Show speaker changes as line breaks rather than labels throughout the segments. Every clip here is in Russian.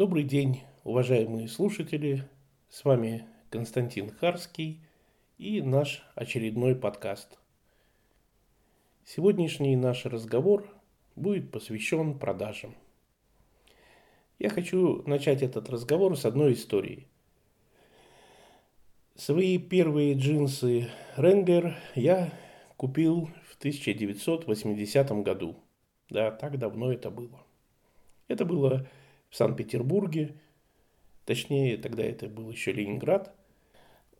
Добрый день, уважаемые слушатели. С вами Константин Харский и наш очередной подкаст. Сегодняшний наш разговор будет посвящен продажам. Я хочу начать этот разговор с одной истории. Свои первые джинсы Wrangler я купил в 1980 году. Да, так давно это было. Это было в Санкт-Петербурге, точнее, тогда это был еще Ленинград.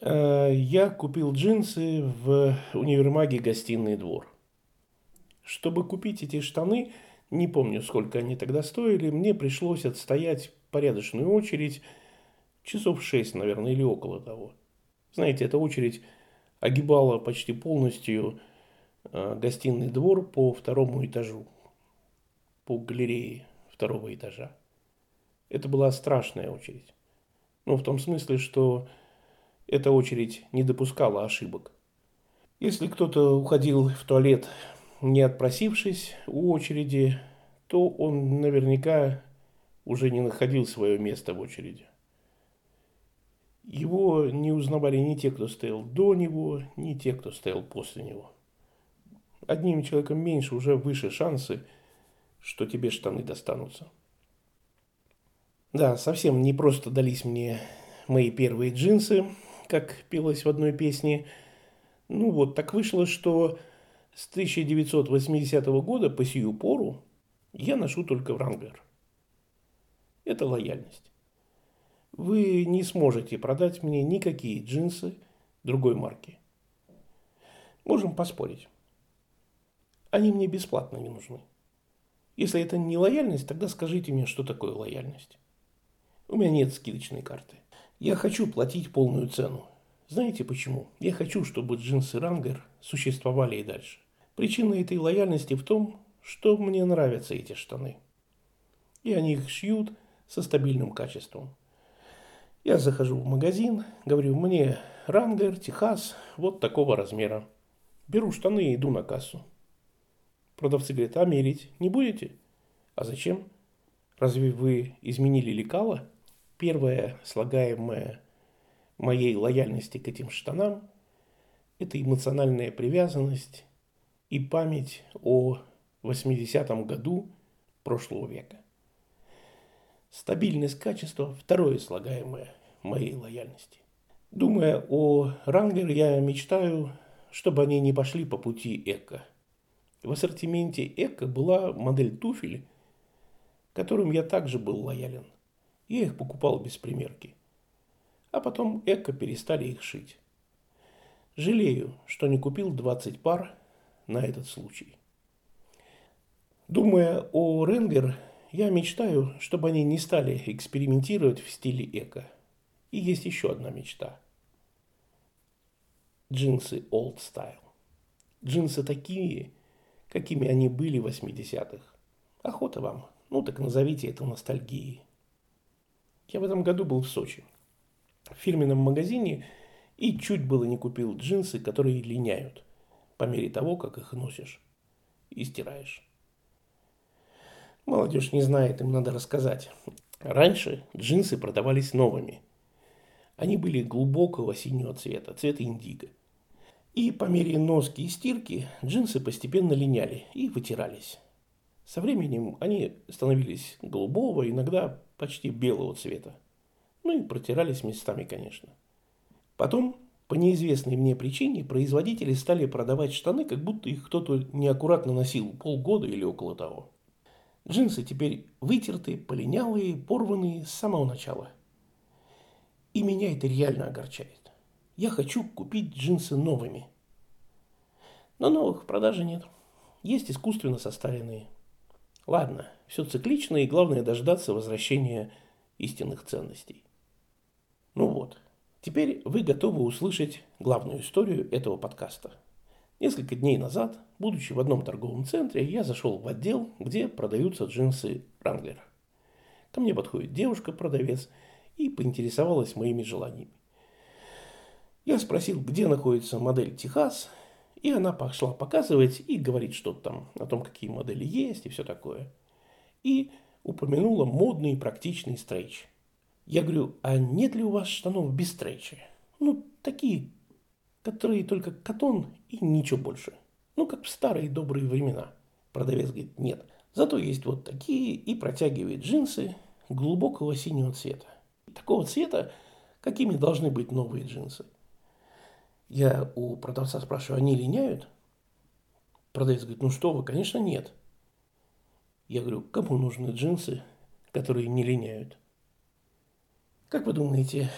Э, я купил джинсы в универмаге «Гостиный двор». Чтобы купить эти штаны, не помню, сколько они тогда стоили, мне пришлось отстоять порядочную очередь, часов шесть, наверное, или около того. Знаете, эта очередь огибала почти полностью э, гостиный двор по второму этажу, по галерее второго этажа. Это была страшная очередь. Ну, в том смысле, что эта очередь не допускала ошибок. Если кто-то уходил в туалет, не отпросившись у очереди, то он наверняка уже не находил свое место в очереди. Его не узнавали ни те, кто стоял до него, ни те, кто стоял после него. Одним человеком меньше уже выше шансы, что тебе штаны достанутся. Да, совсем не просто дались мне мои первые джинсы, как пелось в одной песне. Ну вот, так вышло, что с 1980 года по сию пору я ношу только Wrangler. Это лояльность. Вы не сможете продать мне никакие джинсы другой марки. Можем поспорить. Они мне бесплатно не нужны. Если это не лояльность, тогда скажите мне, что такое лояльность. У меня нет скидочной карты. Я хочу платить полную цену. Знаете почему? Я хочу, чтобы джинсы Рангер существовали и дальше. Причина этой лояльности в том, что мне нравятся эти штаны. И они их шьют со стабильным качеством. Я захожу в магазин, говорю, мне Рангер, Техас, вот такого размера. Беру штаны и иду на кассу. Продавцы говорят, а мерить не будете? А зачем? Разве вы изменили лекало? Первое слагаемое моей лояльности к этим штанам – это эмоциональная привязанность и память о 80-м году прошлого века. Стабильность качества – второе слагаемое моей лояльности. Думая о Рангер, я мечтаю, чтобы они не пошли по пути Эко. В ассортименте Эко была модель туфель, которым я также был лоялен. Я их покупал без примерки. А потом Эко перестали их шить. Жалею, что не купил 20 пар на этот случай. Думая о Ренгер, я мечтаю, чтобы они не стали экспериментировать в стиле эко. И есть еще одна мечта. Джинсы Old Style. Джинсы такие, какими они были в 80-х. Охота вам. Ну так назовите это ностальгией. Я в этом году был в Сочи. В фирменном магазине и чуть было не купил джинсы, которые линяют по мере того, как их носишь и стираешь. Молодежь не знает, им надо рассказать. Раньше джинсы продавались новыми. Они были глубокого синего цвета, цвета индиго. И по мере носки и стирки джинсы постепенно линяли и вытирались. Со временем они становились голубого, иногда почти белого цвета. Ну и протирались местами, конечно. Потом, по неизвестной мне причине, производители стали продавать штаны, как будто их кто-то неаккуратно носил полгода или около того. Джинсы теперь вытерты, полинялые, порванные с самого начала. И меня это реально огорчает. Я хочу купить джинсы новыми. Но новых в продаже нет. Есть искусственно составленные. Ладно, все циклично, и главное дождаться возвращения истинных ценностей. Ну вот, теперь вы готовы услышать главную историю этого подкаста. Несколько дней назад, будучи в одном торговом центре, я зашел в отдел, где продаются джинсы Wrangler. Ко мне подходит девушка-продавец и поинтересовалась моими желаниями. Я спросил, где находится модель Техас, и она пошла показывать и говорить что-то там о том, какие модели есть и все такое. И упомянула модный и практичный стрейч. Я говорю, а нет ли у вас штанов без стрейча? Ну, такие, которые только катон и ничего больше. Ну, как в старые добрые времена. Продавец говорит, нет. Зато есть вот такие и протягивает джинсы глубокого синего цвета. Такого цвета, какими должны быть новые джинсы. Я у продавца спрашиваю, они линяют? Продавец говорит, ну что вы, конечно нет. Я говорю, кому нужны джинсы, которые не линяют? Как вы думаете,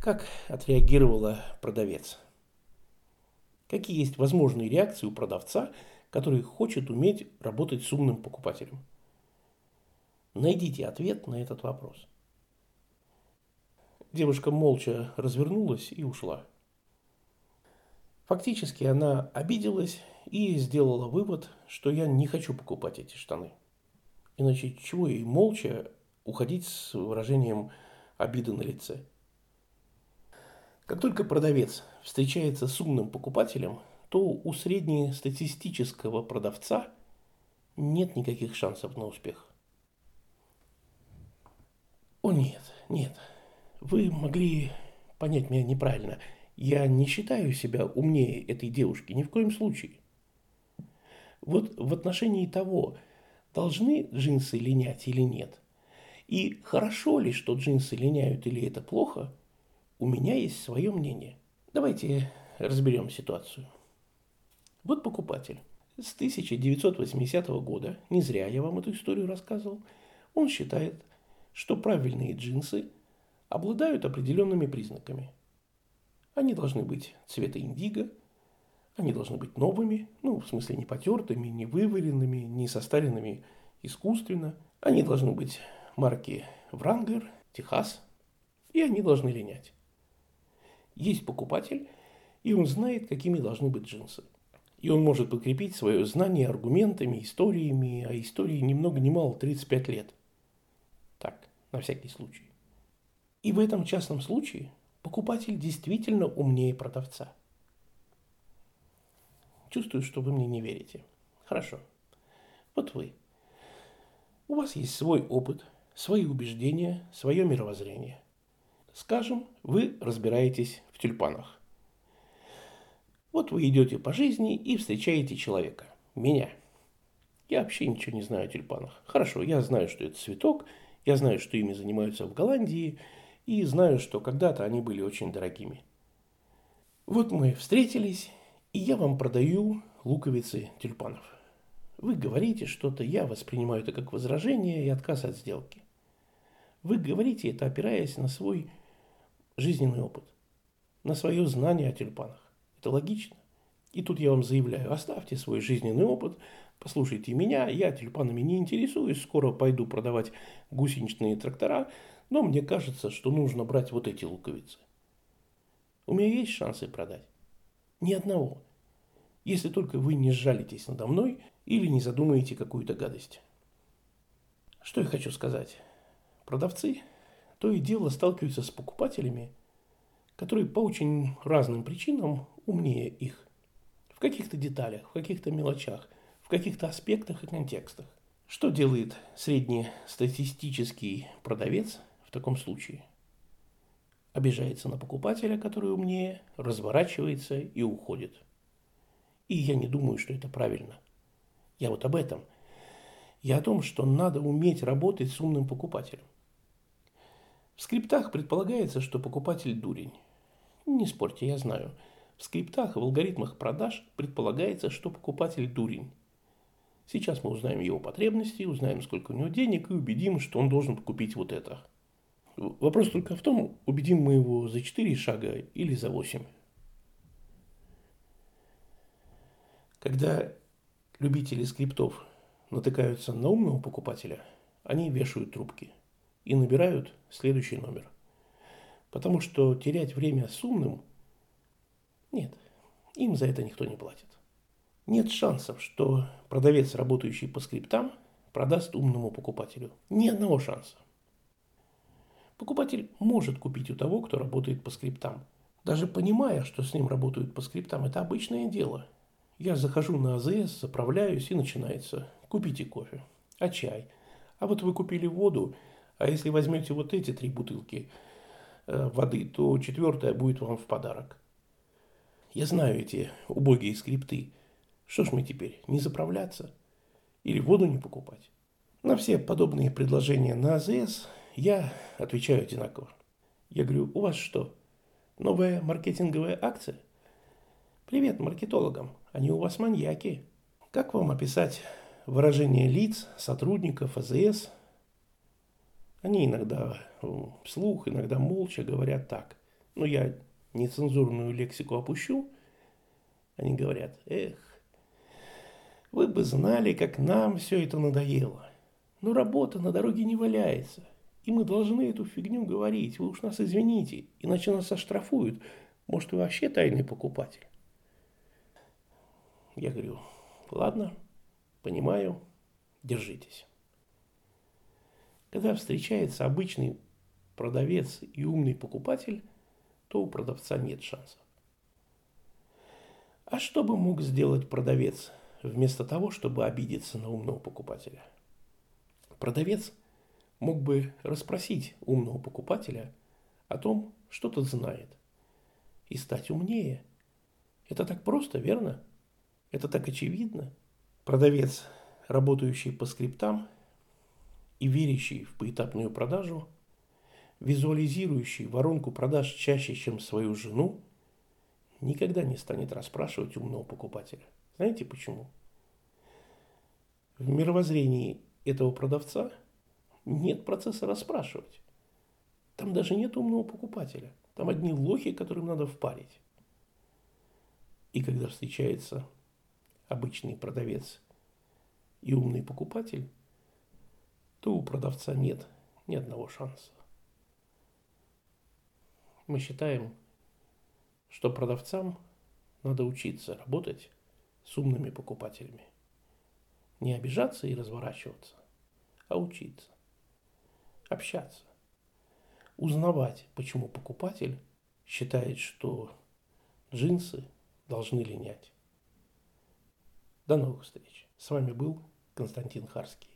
как отреагировала продавец? Какие есть возможные реакции у продавца, который хочет уметь работать с умным покупателем? Найдите ответ на этот вопрос. Девушка молча развернулась и ушла. Фактически она обиделась и сделала вывод, что я не хочу покупать эти штаны. Иначе чего ей молча уходить с выражением обиды на лице? Как только продавец встречается с умным покупателем, то у среднестатистического продавца нет никаких шансов на успех. О нет, нет, вы могли понять меня неправильно. Я не считаю себя умнее этой девушки, ни в коем случае. Вот в отношении того, должны джинсы линять или нет. И хорошо ли, что джинсы линяют или это плохо, у меня есть свое мнение. Давайте разберем ситуацию. Вот покупатель. С 1980 года, не зря я вам эту историю рассказывал, он считает, что правильные джинсы обладают определенными признаками. Они должны быть цвета индиго, они должны быть новыми, ну, в смысле не потертыми, не вываренными, не состаренными искусственно. Они должны быть марки Wrangler, Техас, и они должны линять. Есть покупатель, и он знает, какими должны быть джинсы. И он может подкрепить свое знание аргументами, историями, а истории ни много ни мало 35 лет. Так, на всякий случай. И в этом частном случае покупатель действительно умнее продавца – Чувствую, что вы мне не верите. Хорошо. Вот вы. У вас есть свой опыт, свои убеждения, свое мировоззрение. Скажем, вы разбираетесь в тюльпанах. Вот вы идете по жизни и встречаете человека. Меня. Я вообще ничего не знаю о тюльпанах. Хорошо, я знаю, что это цветок, я знаю, что ими занимаются в Голландии, и знаю, что когда-то они были очень дорогими. Вот мы встретились, и я вам продаю луковицы тюльпанов. Вы говорите что-то, я воспринимаю это как возражение и отказ от сделки. Вы говорите это, опираясь на свой жизненный опыт, на свое знание о тюльпанах. Это логично. И тут я вам заявляю, оставьте свой жизненный опыт, послушайте меня, я тюльпанами не интересуюсь, скоро пойду продавать гусеничные трактора, но мне кажется, что нужно брать вот эти луковицы. У меня есть шансы продать. Ни одного. Если только вы не сжалитесь надо мной или не задумаете какую-то гадость. Что я хочу сказать? Продавцы то и дело сталкиваются с покупателями, которые по очень разным причинам умнее их. В каких-то деталях, в каких-то мелочах, в каких-то аспектах и контекстах. Что делает среднестатистический продавец в таком случае? обижается на покупателя, который умнее, разворачивается и уходит. И я не думаю, что это правильно. Я вот об этом. Я о том, что надо уметь работать с умным покупателем. В скриптах предполагается, что покупатель дурень. Не спорьте, я знаю. В скриптах, в алгоритмах продаж предполагается, что покупатель дурень. Сейчас мы узнаем его потребности, узнаем, сколько у него денег и убедим, что он должен купить вот это. Вопрос только в том, убедим мы его за 4 шага или за 8. Когда любители скриптов натыкаются на умного покупателя, они вешают трубки и набирают следующий номер. Потому что терять время с умным нет, им за это никто не платит. Нет шансов, что продавец, работающий по скриптам, продаст умному покупателю. Ни одного шанса. Покупатель может купить у того, кто работает по скриптам. Даже понимая, что с ним работают по скриптам, это обычное дело. Я захожу на АЗС, заправляюсь и начинается. Купите кофе. А чай? А вот вы купили воду, а если возьмете вот эти три бутылки э, воды, то четвертая будет вам в подарок. Я знаю эти убогие скрипты. Что ж мы теперь, не заправляться? Или воду не покупать? На все подобные предложения на АЗС я отвечаю одинаково. Я говорю, у вас что, новая маркетинговая акция? Привет маркетологам, они у вас маньяки. Как вам описать выражение лиц сотрудников АЗС? Они иногда вслух, иногда молча говорят так. Но я нецензурную лексику опущу. Они говорят, эх, вы бы знали, как нам все это надоело. Но работа на дороге не валяется. И мы должны эту фигню говорить. Вы уж нас извините, иначе нас оштрафуют. Может, вы вообще тайный покупатель? Я говорю, ладно, понимаю, держитесь. Когда встречается обычный продавец и умный покупатель, то у продавца нет шансов. А что бы мог сделать продавец вместо того, чтобы обидеться на умного покупателя? Продавец мог бы расспросить умного покупателя о том, что тот знает, и стать умнее. Это так просто, верно? Это так очевидно. Продавец, работающий по скриптам и верящий в поэтапную продажу, визуализирующий воронку продаж чаще, чем свою жену, никогда не станет расспрашивать умного покупателя. Знаете почему? В мировоззрении этого продавца нет процесса расспрашивать. Там даже нет умного покупателя. Там одни лохи, которым надо впарить. И когда встречается обычный продавец и умный покупатель, то у продавца нет ни одного шанса. Мы считаем, что продавцам надо учиться работать с умными покупателями. Не обижаться и разворачиваться, а учиться, общаться, узнавать, почему покупатель считает, что джинсы должны линять. До новых встреч. С вами был Константин Харский.